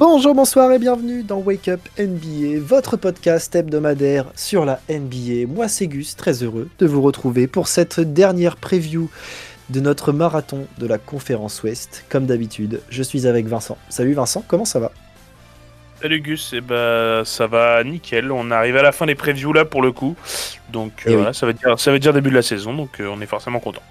Bonjour, bonsoir et bienvenue dans Wake Up NBA, votre podcast hebdomadaire sur la NBA. Moi c'est Gus, très heureux de vous retrouver pour cette dernière preview de notre marathon de la conférence Ouest. Comme d'habitude, je suis avec Vincent. Salut Vincent, comment ça va? Salut Gus, et eh ben ça va nickel. On arrive à la fin des previews là pour le coup, donc Eh euh, voilà, ça veut dire ça veut dire début de la saison, donc euh, on est forcément content.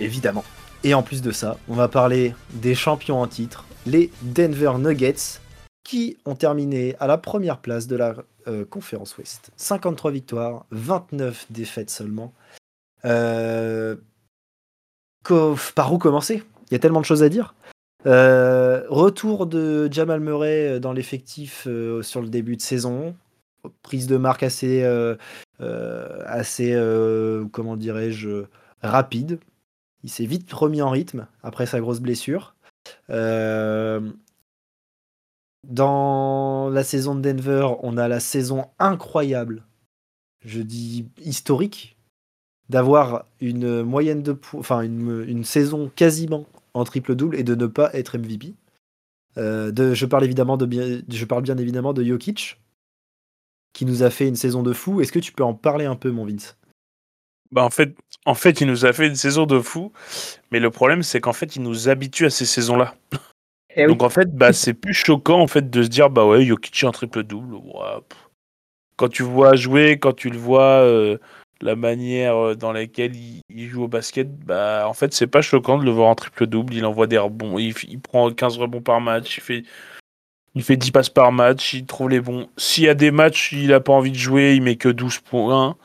Évidemment. Et en plus de ça, on va parler des champions en titre, les Denver Nuggets, qui ont terminé à la première place de la euh, conférence Ouest. 53 victoires, 29 défaites seulement. Euh, Par où commencer? Il y a tellement de choses à dire. Euh, retour de Jamal Murray dans l'effectif sur le début de saison. Prise de marque assez, assez comment dirais-je, rapide. Il s'est vite remis en rythme après sa grosse blessure. Euh, dans la saison de Denver, on a la saison incroyable, je dis historique, d'avoir une moyenne de points, enfin une, saison quasiment en triple-double et de ne pas être MVP. Euh, je, parle je parle bien évidemment de Jokic, qui nous a fait une saison de fou. Est-ce que tu peux en parler un peu, mon Vince? Bah en fait, en fait, il nous a fait une saison de fou, mais le problème c'est qu'en fait, il nous habitue à ces saisons-là. Donc en fait, bah c'est plus choquant en fait de se dire bah ouais, Jokic en triple double. Quand tu vois jouer, quand tu le vois, euh, la manière euh, dans laquelle il, il joue au basket, bah en fait c'est pas choquant de le voir en triple double. Il envoie des rebonds, il, prend 15 rebonds par match, il fait il fait 10 passes par match, il trouve les bons. S'il y a des matchs, il a pas envie de jouer, il met que 12 points.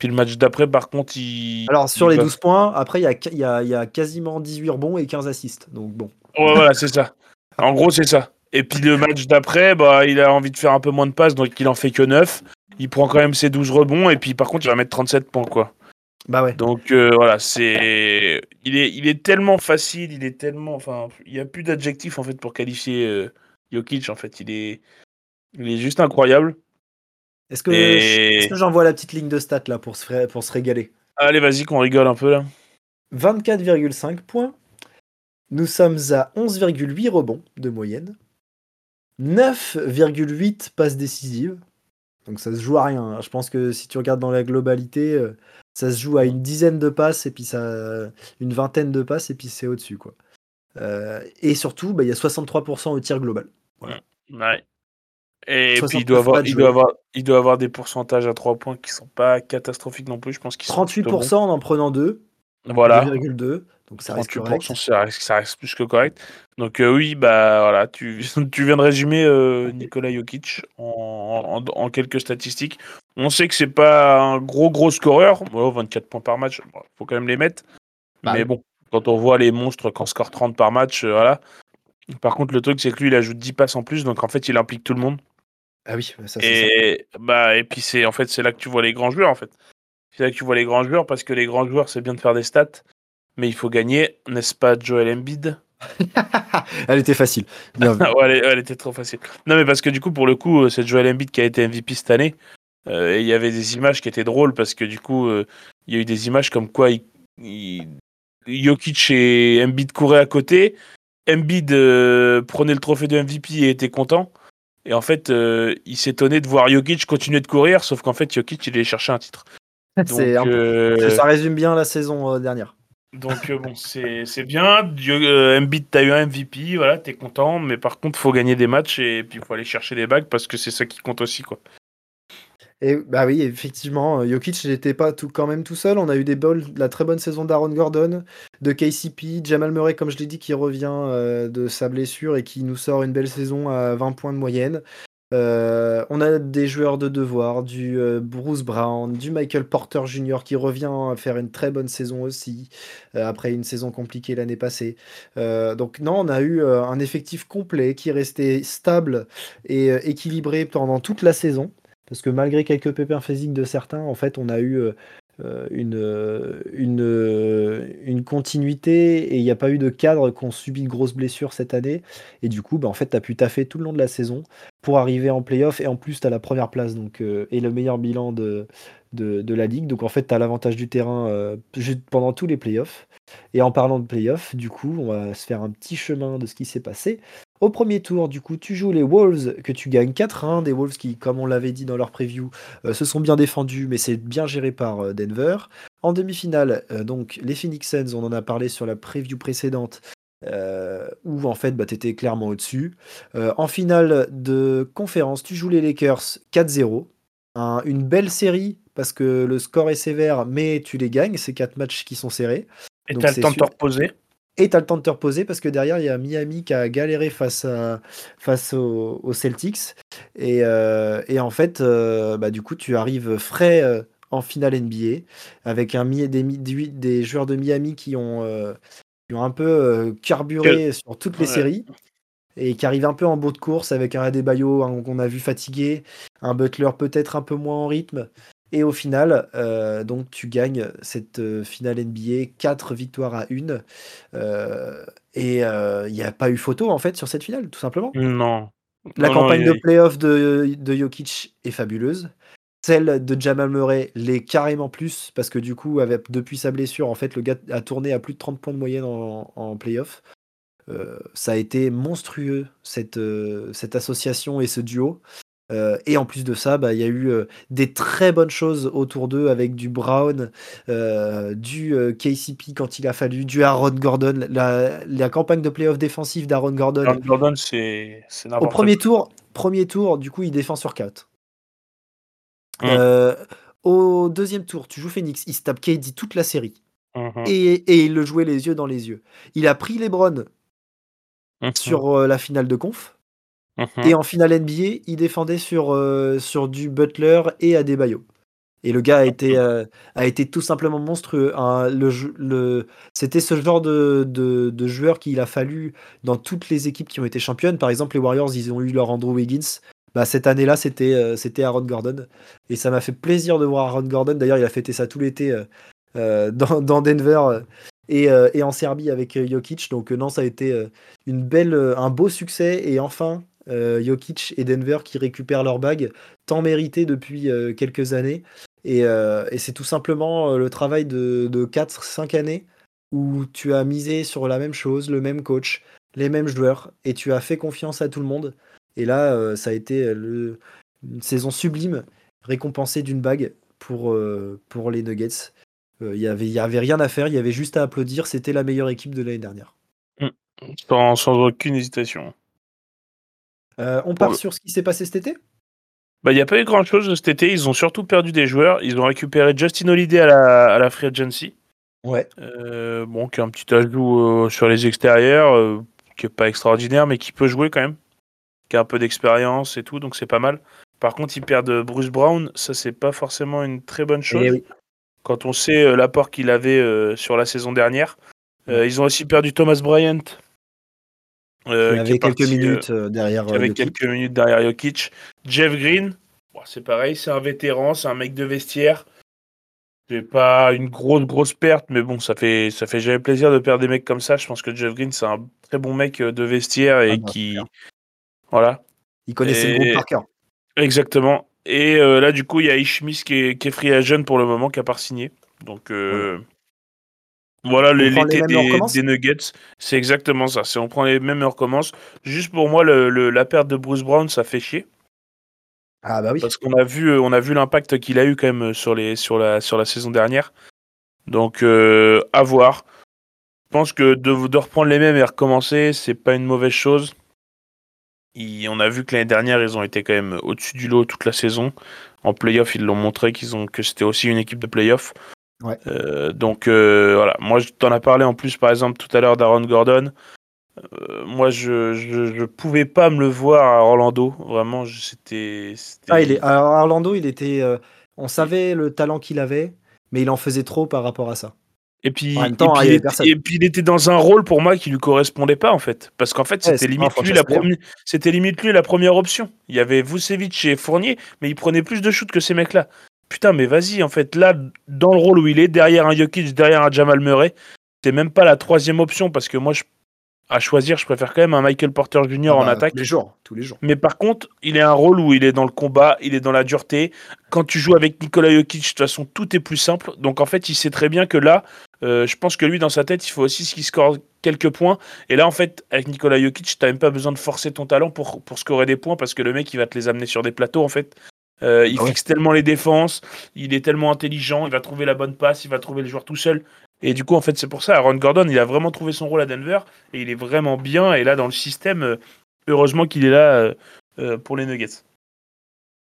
Puis le match d'après, par contre, il. Alors, sur il les va- 12 points, après, il y a, il y, a, il y a quasiment 18 rebonds et 15 assists. Donc, bon. Ouais, voilà, c'est ça. En gros, c'est ça. Et puis le match d'après, bah, il a envie de faire un peu moins de passes, donc il en fait que 9. Il prend quand même ses 12 rebonds, et puis par contre, il va mettre 37 points, quoi. Bah ouais. Donc euh, voilà, c'est. Il est, il est tellement facile, il est tellement. Enfin, il n'y a plus d'adjectifs, en fait, pour qualifier euh, Jokic, en fait. Il est, il est juste incroyable. Est-ce que, Et- j'envoie la petite ligne de stats là pour se, fra- pour se régaler? Allez, vas-y, qu'on rigole un peu, là. 24,5 points. Nous sommes à 11,8 rebonds de moyenne. 9,8 passes décisives. Donc ça se joue à rien. hein. Je pense que si tu regardes dans la globalité, euh, ça se joue à une dizaine de passes et puis ça, une vingtaine de passes et puis c'est au-dessus quoi. Euh, et surtout, bah, il y a 63% au tir global. Ouais. Et puis 69 il doit, avoir, il, doit avoir, il doit avoir des pourcentages à 3 points qui sont pas catastrophiques non plus. Je pense qu'ils sont plutôt bons. 38% en en prenant 2. Voilà. 2,2. Donc ça reste correct. 38%, ça reste, ça reste plus que correct. Donc euh, oui, bah voilà, tu, tu viens de résumer euh, Nikola Jokic en, en, en quelques statistiques. On sait que c'est pas un gros gros scoreur, Bon, 24 points par match, bon, faut quand même les mettre. Bah Mais bon, quand on voit les monstres qui en scorent 30 par match, euh, voilà. Par contre, le truc c'est que lui, il ajoute 10 passes en plus, donc en fait, il implique tout le monde. Ah oui, ça c'est ça. Et bah et puis c'est en fait c'est là que tu vois les grands joueurs en fait. C'est là que tu vois les grands joueurs parce que les grands joueurs c'est bien de faire des stats, mais il faut gagner, n'est-ce pas, Joel Embiid? Elle était facile. Vu. Ouais, elle, était trop facile. Non, mais parce que du coup, pour le coup, euh, c'est Joel Embiid qui a été MVP cette année. Euh, et il y avait des images qui étaient drôles parce que du coup, euh, il y a eu des images comme quoi il, il- Jokic et Embiid couraient à côté. Embiid euh, prenait le trophée de MVP et était content. Et en fait, euh, il s'étonnait de voir Jokic continuer de courir, sauf qu'en fait, Jokic, il allait chercher un titre. C'est Donc, un peu- euh, Ça résume bien la saison euh, dernière. donc euh, bon, c'est c'est bien. Embiid, t'as eu un MVP, voilà, t'es content. Mais par contre, faut gagner des matchs et puis il faut aller chercher des bagues parce que c'est ça qui compte aussi, quoi. Et bah oui, effectivement, euh, Jokic n'était pas tout, quand même tout seul. On a eu des bols, la très bonne saison d'Aaron Gordon, de KCP, Jamal Murray, comme je l'ai dit, qui revient euh, de sa blessure et qui nous sort une belle saison à 20 points de moyenne. Euh, on a des joueurs de devoir, du Bruce Brown, du Michael Porter Jr. qui revient à faire une très bonne saison aussi, après une saison compliquée l'année passée. Donc non, on a eu un effectif complet qui est resté stable et équilibré pendant toute la saison. Parce que malgré quelques pépins physiques de certains, en fait, on a eu euh, euh, une, euh, une, continuité et il n'y a pas eu de cadre qui ont subi de grosses blessures cette année. Et du coup, bah, en fait, tu as pu taffer tout le long de la saison pour arriver en playoff et en plus, tu as la première place donc, et le meilleur bilan de, de, la ligue. Donc en fait, tu as l'avantage du terrain pendant tous les playoffs. Et en parlant de playoffs, du coup, on va se faire un petit chemin de ce qui s'est passé. Au premier tour, du coup, tu joues les Wolves que tu gagnes 4-1. Des Wolves qui, comme on l'avait dit dans leur preview, euh, se sont bien défendus, mais c'est bien géré par euh, Denver. En demi-finale, euh, donc les Phoenix Suns, on en a parlé sur la preview précédente, où en fait, bah, tu étais clairement au-dessus. en finale de conférence, tu joues les Lakers 4-0. une belle série parce que le score est sévère, mais tu les gagnes. C'est quatre matchs qui sont serrés. Et tu as le temps de te reposer. Et tu as le temps de te reposer parce que derrière, il y a Miami qui a galéré face, à, face aux, Celtics. Et, euh, et, en fait, euh, bah, du coup, tu arrives frais euh, en finale NBA avec un, des, des joueurs de Miami qui ont, qui ont un peu carburé sur toutes les séries et qui arrivent un peu en bout de course avec un Adebayo qu'on a vu fatigué, un Butler peut-être un peu moins en rythme. Et au final, euh, donc tu gagnes cette euh, finale NBA 4 victoires à 1. Euh, et il n'y a pas eu photo en fait sur cette finale, tout simplement? Non. La campagne de playoff de, de Jokic est fabuleuse. Celle de Jamal Murray l'est carrément plus parce que du coup, avec, depuis sa blessure, en fait, le gars a tourné à plus de 30 points de moyenne en, en playoff. ça a été monstrueux cette, cette association et ce duo. Euh, et en plus de ça, bah, il y a eu euh, des très bonnes choses autour d'eux avec du Brown, euh, du KCP quand il a fallu, du Aaron Gordon. La, campagne de playoff défensif d'Aaron Gordon. Aaron Gordon, c'est Au premier tour, premier tour, du coup, il défend sur 4. Hum. au deuxième tour, tu joues Phoenix, il se tape KD toute la série. Hum. Et, et, il le jouait les yeux dans les yeux. Il a pris les Lebron sur la finale de conf. Mhm. Et en finale NBA, il défendait sur, euh, sur du Butler et Adebayo. Et le gars a été, euh, a été tout simplement monstrueux. Hein. le, le, C'était ce genre de, de, joueur qu'il a fallu dans toutes les équipes qui ont été championnes. Par exemple, les Warriors, ils ont eu leur Andrew Wiggins. Bah, cette année-là, c'était euh, c'était Aaron Gordon. Et ça m'a fait plaisir de voir Aaron Gordon. D'ailleurs, il a fêté ça tout l'été dans, dans, Denver et, et, en Serbie avec Jokic. Donc, non, ça a été une belle, un beau succès. Et enfin, euh, Jokic et Denver qui récupèrent leur bague, tant mérité depuis euh, quelques années. Et, euh, c'est tout simplement le travail de, 4-5 années où tu as misé sur la même chose, le même coach, les mêmes joueurs, et tu as fait confiance à tout le monde. Et là, ça a été une saison sublime, récompensée d'une bague pour, pour les Nuggets. Il n'y avait, y avait rien à faire, il y avait juste à applaudir. C'était la meilleure équipe de l'année dernière. Sans, aucune hésitation. Euh, on part sur ce qui s'est passé cet été? Bah, il n'y a pas eu grand chose cet été. Ils ont surtout perdu des joueurs. Ils ont récupéré Justin Holiday à la, à la Free Agency. Ouais. Euh, bon, qui a un petit ajout euh, sur les extérieurs, qui est pas extraordinaire, mais qui peut jouer quand même. Qui a un peu d'expérience et tout, donc c'est pas mal. Par contre, ils perdent Bruce Brown. Ça, c'est pas forcément une très bonne chose. Eh Quand on sait l'apport qu'il avait sur la saison dernière. ils ont aussi perdu Thomas Bryant, euh, avait quelques minutes euh, derrière. Avec quelques minutes derrière Jokic. Jeff Green, c'est pareil, c'est un vétéran, c'est un mec de vestiaire. C'est pas une grosse grosse perte, mais bon, ça fait ça fait jamais plaisir de perdre des mecs comme ça. Je pense que Jeff Green, c'est un très bon mec euh, de vestiaire et ah, qui, voilà. Il connaissait le groupe par cœur. Exactement. Et là, du coup, il y a Ishmis qui est, qui est free agent pour le moment, qui a pas signé. Donc, voilà, l'été des, Nuggets, c'est exactement ça. Si on prend les mêmes et on recommence. Juste pour moi, le, la perte de Bruce Brown, ça fait chier. Ah bah oui. Parce qu'on a vu, on a vu l'impact qu'il a eu quand même sur, les, sur, la, sur la saison dernière. Donc, euh, à voir. Je pense que de, de reprendre les mêmes et recommencer, c'est pas une mauvaise chose. on a vu que l'année dernière, ils ont été quand même au-dessus du lot toute la saison. En playoff, ils l'ont montré qu'ils ont, que c'était aussi une équipe de playoff. Euh, donc euh, voilà, moi je t'en as parlé en plus par exemple tout à l'heure d'Aaron Gordon. Euh, moi je, je, pouvais pas me le voir à Orlando, vraiment c'était. Ah, il est, à Orlando il était, on savait le talent qu'il avait, mais il en faisait trop par rapport à ça. Et puis, et, puis il était, et, puis, il était dans un rôle pour moi qui lui correspondait pas en fait, parce qu'en fait c'était limite lui la première, c'était limite lui la première option. Il y avait Vucevic et Fournier, mais il prenait plus de shoots que ces mecs-là putain, mais vas-y, en fait, là, dans le rôle où il est, derrière un Jokic, derrière un Jamal Murray, c'est même pas la troisième option parce que moi, je... à choisir, je préfère quand même un Michael Porter Jr. en Ah bah, attaque. Tous les jours, tous les jours. Mais par contre, il est un rôle où il est dans le combat, il est dans la dureté. Quand tu joues avec Nikola Jokic, de toute façon, tout est plus simple. Donc en fait, il sait très bien que là, euh, je pense que lui, dans sa tête, il faut aussi qu'il score quelques points. Et là, en fait, avec Nikola Jokic, tu n'as même pas besoin de forcer ton talent pour, pour scorer des points parce que le mec, il va te les amener sur des plateaux, en fait. Euh, il Ah ouais. fixe tellement les défenses, il est tellement intelligent, il va trouver la bonne passe, il va trouver le joueur tout seul. Et du coup, en fait, c'est pour ça, Aaron Gordon, il a vraiment trouvé son rôle à Denver et il est vraiment bien. Et là, dans le système, euh, heureusement qu'il est là euh, pour les Nuggets.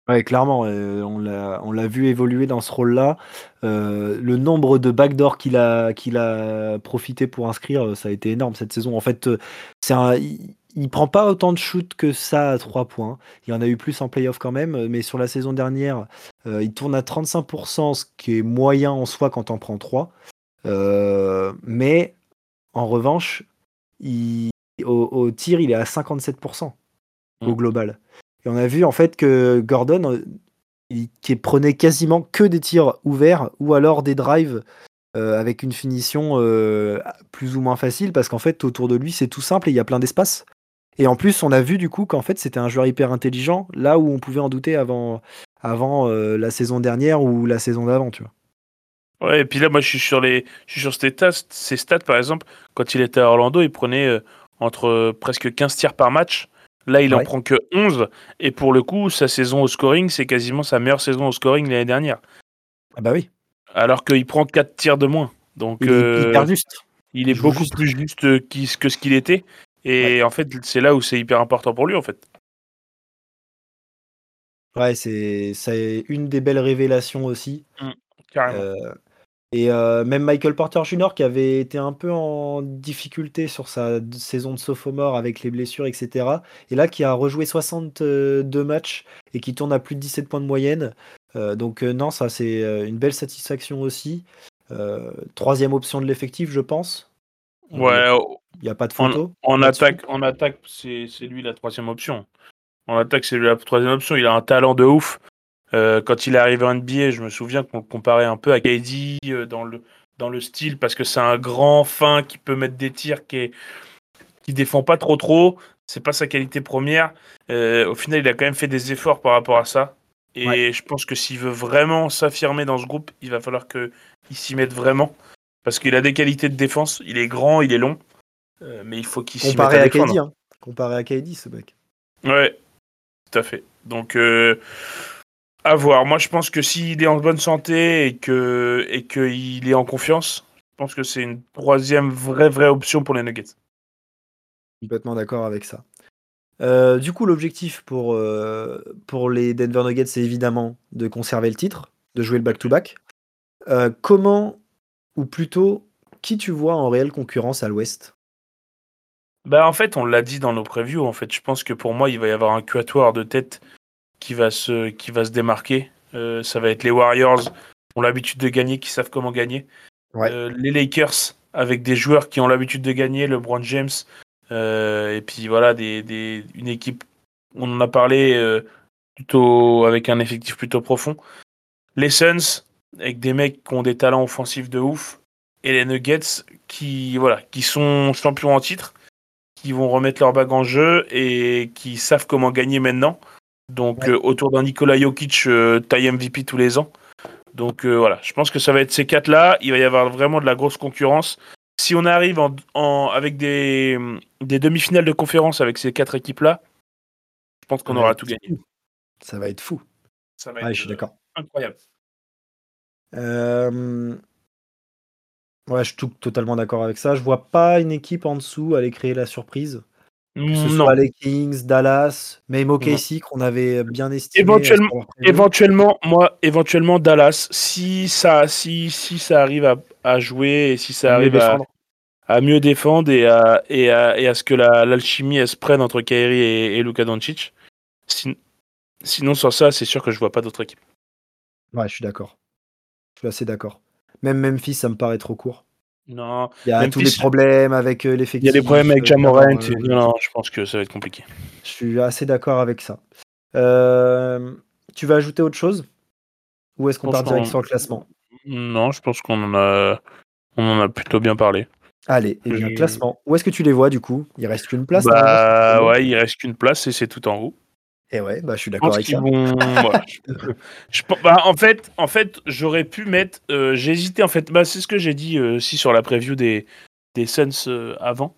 Ouais, clairement, euh, on l'a vu évoluer dans ce rôle-là. Euh, le nombre de backdoors qu'il a, qu'il a profité pour inscrire, ça a été énorme cette saison. En fait, c'est un, il, il prend pas autant de shoots que ça à 3 points. Il y en a eu plus en playoff quand même, mais sur la saison dernière, euh, il tourne à 35%, ce qui est moyen en soi quand on prend 3. Euh, mais en revanche, il, au, au tir, il est à 57% au Mm. global. Et on a vu en fait que Gordon, euh, il, qui prenait quasiment que des tirs ouverts ou alors des drives euh, avec une finition euh, plus ou moins facile parce qu'en fait autour de lui c'est tout simple et il y a plein d'espace. Et en plus on a vu du coup qu'en fait c'était un joueur hyper intelligent là où on pouvait en douter avant, avant euh, la saison dernière ou la saison d'avant, tu vois. Ouais, et puis là, moi, je suis sur les, je suis sur ces stats, ces stats, par exemple, quand il était à Orlando, il prenait euh, entre euh, presque 15 tirs par match. Là, il en Ouais. prend que 11. Et pour le coup, sa saison au scoring, c'est quasiment sa meilleure saison au scoring l'année dernière. Ah bah oui, Alors qu'il prend 4 tirs de moins. Donc, il est juste. il est beaucoup juste. plus juste que ce qu'il était. Et en fait, c'est là où c'est hyper important pour lui, en fait. Ouais, c'est c'est une des belles révélations aussi. Carrément. Euh, et euh, même Michael Porter Jr. qui avait été un peu en difficulté sur sa saison de sophomore avec les blessures, etc. Et là, qui a rejoué 62 matchs et qui tourne à plus de 17 points de moyenne. Euh, donc non, ça c'est une belle satisfaction aussi. Troisième option de l'effectif, je pense. Ouais, Il n'y a pas de photo. en là-dessus. attaque, c'est lui la troisième option. En attaque, c'est lui la troisième option. Il a un talent de ouf. Euh, quand il est arrivé en NBA, je me souviens qu'on le comparait un peu à KD euh, dans le, dans le style parce que c'est un grand fin qui peut mettre des tirs qui, est, qui défend pas trop trop. C'est pas sa qualité première. Euh, au final, il a quand même fait des efforts par rapport à ça. Et Ouais. je pense que s'il veut vraiment s'affirmer dans ce groupe, il va falloir qu'il s'y mette vraiment. Parce qu'il a des qualités de défense. Il est grand, il est long. Euh, mais il faut qu'il s'y mette Comparé à à défendre. KD. Hein. Comparé à KD, ce mec. Ouais, tout à fait. Donc, euh, à voir. Moi, je pense que s'il est en bonne santé et que et qu'il est en confiance, je pense que c'est une troisième vraie vraie option pour les Nuggets. Complètement d'accord avec ça. Euh, du coup, l'objectif pour, euh, pour les Denver Nuggets, c'est évidemment de conserver le titre, de jouer le back-to-back. Euh, comment, ou plutôt, qui tu vois en réelle concurrence à l'Ouest? Bah, en fait, on l'a dit dans nos previews. En fait, je pense que pour moi, il va y avoir un quatuor de tête qui va se qui va se démarquer. Euh, ça va être les Warriors, qui ont l'habitude de gagner, qui savent comment gagner. Ouais. Euh, les Lakers, avec des joueurs qui ont l'habitude de gagner, LeBron James, euh, et puis voilà, des, des, une équipe, on en a parlé plutôt avec un effectif plutôt profond. Les Suns, avec des mecs qui ont des talents offensifs de ouf, et les Nuggets qui, voilà, qui sont champions en titre, qui vont remettre leur bague en jeu et qui savent comment gagner maintenant. Donc Ouais. euh, autour d'un Nikola Jokic euh, taille MVP tous les ans. Donc euh, voilà, je pense que ça va être ces quatre-là. Il va y avoir vraiment de la grosse concurrence. Si on arrive en, en- avec des, des demi-finales de conférence avec ces quatre équipes-là, je pense qu'on Ouais, aura tout gagné. Ça va être fou. Ça va Ouais, être je suis euh, d'accord. incroyable. Ouais, je suis tout- totalement d'accord avec ça. Je vois pas une équipe en dessous aller créer la surprise. Que ce non. soit les Kings, Dallas, même OKC qu'on avait bien estimé. Éventuellement- euh. Éventuellement, moi, éventuellement Dallas, si ça, si, si ça arrive à, à jouer et si ça arrive à, mieux défendre et à, et à, et à ce que la- l'alchimie elle se prenne entre Kyrie et, et Luka Doncic. Sin- sinon, sur ça, c'est sûr que je vois pas d'autre équipe. Ouais, je suis d'accord. Je suis assez d'accord. Même Memphis, ça me paraît trop court. Non, Il y a tous les problèmes avec euh, il l'effectif. y a des problèmes avec euh, Jamorant. et- euh, Non, non, je pense que ça va être compliqué. Je suis assez d'accord avec ça. Euh, tu vas ajouter autre chose? Ou est-ce qu'on part direct sur le classement? Non, je pense qu'on en a, on en a plutôt bien parlé. Allez, et eh bien, classement. Où est-ce que tu les vois du coup? Il reste qu'une place Bah ouais, il reste qu'une place et c'est tout en haut. Et ouais, bah, je suis d'accord avec ça. Bah, en fait, en fait j'aurais pu mettre. Euh, j'ai hésité, en fait. Bah, c'est ce que j'ai dit euh, aussi sur la preview des, des Suns euh, avant.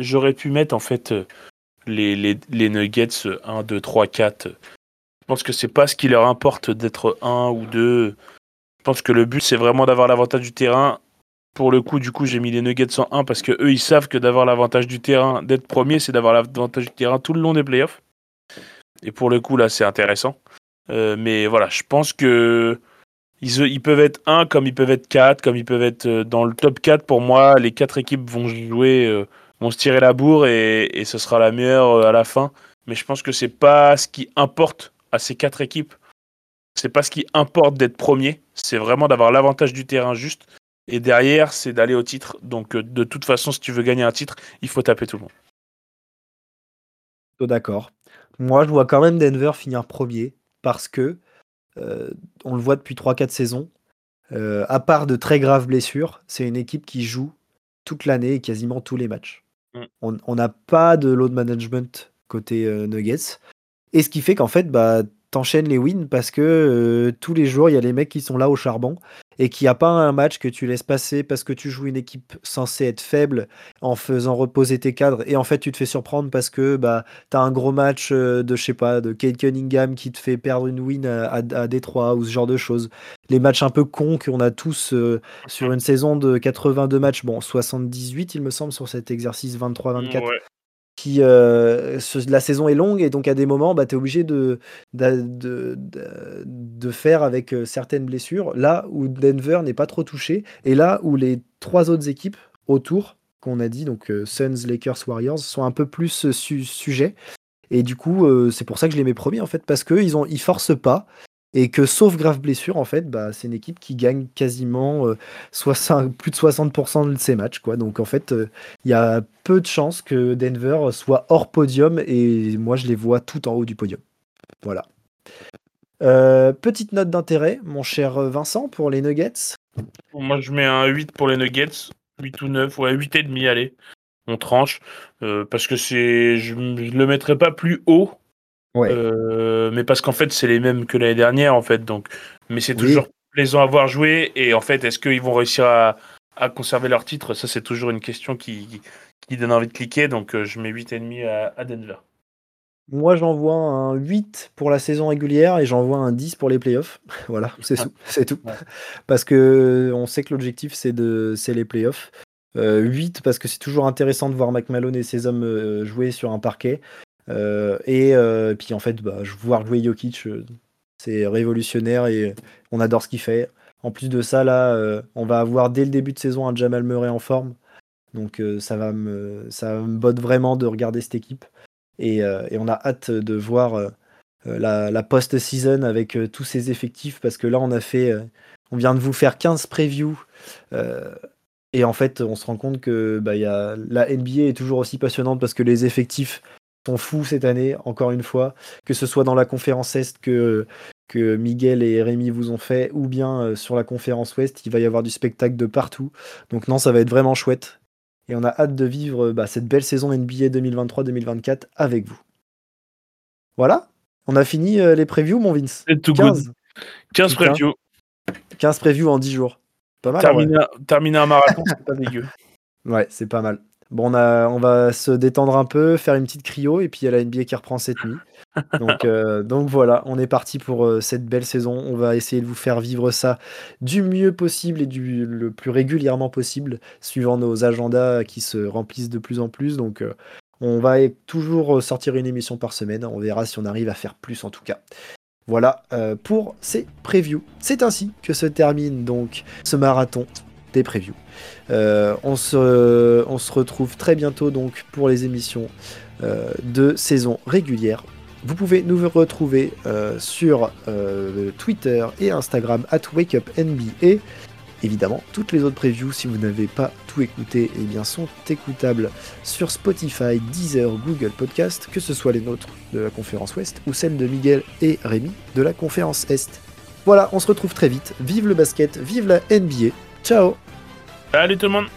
j'aurais pu mettre, en fait, les, les, les, Nuggets 1, 2, 3, 4. Je pense que c'est pas ce qui leur importe d'être 1 ou 2. Je pense que le but, c'est vraiment d'avoir l'avantage du terrain. Pour le coup, du coup, j'ai mis les Nuggets en 1 parce que eux, ils savent que d'avoir l'avantage du terrain, d'être premier, c'est d'avoir l'avantage du terrain tout le long des playoffs. Et pour le coup, là, c'est intéressant. Euh, mais voilà, je pense que ils, peuvent être 1 comme ils peuvent être 4, comme ils peuvent être euh, dans le top 4. Pour moi, les quatre équipes vont jouer, euh, vont se tirer la bourre et, et ce sera la meilleure à la fin. Mais je pense que c'est pas ce qui importe à ces quatre équipes. C'est pas ce qui importe d'être premier. C'est vraiment d'avoir l'avantage du terrain juste. Et derrière, c'est d'aller au titre. Donc, de toute façon, si tu veux gagner un titre, il faut taper tout le monde. D'accord. Moi, je vois quand même Denver finir premier parce que euh, on le voit depuis 3-4 saisons. Euh, à part de très graves blessures, c'est une équipe qui joue toute l'année et quasiment tous les matchs. Mm. On n'a pas de load management côté euh, Nuggets. Et ce qui fait qu'en fait, bah, t'enchaînes les wins parce que tous les jours, il y a les mecs qui sont là au charbon et qu'il n'y a pas un match que tu laisses passer parce que tu joues une équipe censée être faible en faisant reposer tes cadres et en fait tu te fais surprendre parce que bah, tu as un gros match euh, de je sais pas de Kate Cunningham qui te fait perdre une win à, à, Détroit ou ce genre de choses. Les matchs un peu cons qu'on a tous euh, sur une saison de 82 matchs, bon 78 il me semble sur cet exercice 23-24 euh, la saison est longue et donc à des moments bah, tu es obligé de faire avec euh, certaines blessures là où Denver n'est pas trop touché et là où les trois autres équipes autour qu'on a dit donc euh, Suns, Lakers, Warriors sont un peu plus sujets. Et du coup c'est pour ça que je les mets premiers en fait parce que ils ont ils forcent pas et que sauf grave blessure, en fait, bah, c'est une équipe qui gagne quasiment euh, plus de 60% de ses matchs. Quoi. Donc en fait, euh, il y a peu de chances que Denver soit hors podium et moi je les vois tout en haut du podium. Voilà. Euh, petite note d'intérêt, mon cher Vincent, pour les Nuggets. Moi je mets un 8 pour les Nuggets, 8 ou 9, ouais, 8,5, allez, on tranche. parce que c'est, je ne le mettrai pas plus haut euh, mais parce qu'en fait, c'est les mêmes que l'année dernière, en fait. Donc, mais c'est toujours plaisant à voir jouer. Et en fait, est-ce qu'ils vont réussir à, conserver leur titre? Ça, c'est toujours une question qui, qui, donne envie de cliquer. Donc, euh, je mets 8,5 à, à Denver. Moi, j'envoie un 8 pour la saison régulière et j'envoie un 10 pour les playoffs. voilà, c'est tout. C'est tout. Parce que on sait que l'objectif, c'est les playoffs. 8 euh, parce que c'est toujours intéressant de voir McMahon et ses hommes jouer sur un parquet. Euh, euh, et puis en fait, bah, voir jouer Jokic, euh, c'est révolutionnaire et on adore ce qu'il fait. En plus de ça, là, on va avoir dès le début de saison un Jamal Murray en forme. Donc ça, va me, ça me botte vraiment de regarder cette équipe. Et, on a hâte de voir la, post-season avec tous ces effectifs parce que là, on a fait. on vient de vous faire 15 previews. et en fait, on se rend compte que bah, y a, la NBA est toujours aussi passionnante parce que les effectifs sont fous cette année, encore une fois, que ce soit dans la conférence Est que, que Miguel et Rémi vous ont fait, ou bien euh, sur la conférence Ouest, il va y avoir du spectacle de partout. Donc non, ça va être vraiment chouette. Et on a hâte de vivre bah, cette belle saison NBA 2023-2024 avec vous. Voilà, on a fini euh, les previews, mon Vince. 15. 15 previews. 15 previews en 10 jours. Pas mal. Terminer, un marathon, c'est pas dégueu. Ouais, c'est pas mal. Bon, on, a, on va se détendre un peu, faire une petite cryo, et puis il y a la NBA qui reprend cette nuit. Donc, euh, donc voilà, on est parti pour euh, cette belle saison. On va essayer de vous faire vivre ça du mieux possible et du le plus régulièrement possible, suivant nos agendas qui se remplissent de plus en plus. Donc euh, on va toujours sortir une émission par semaine. On verra si on arrive à faire plus en tout cas. Voilà pour ces previews. C'est ainsi que se termine donc ce marathon des previews. Euh, on, se, on se retrouve très bientôt donc pour les émissions euh, de saison régulière. Vous pouvez nous retrouver euh, sur Twitter et Instagram at WakeUpNBA. Évidemment, toutes les autres previews, si vous n'avez pas tout écouté, eh bien, sont écoutables sur Spotify, Deezer, Google Podcast, que ce soit les nôtres de la conférence Ouest ou celles de Miguel et Rémi de la conférence Est. Voilà, on se retrouve très vite. Vive le basket, vive la NBA. Ciao Salut tout le monde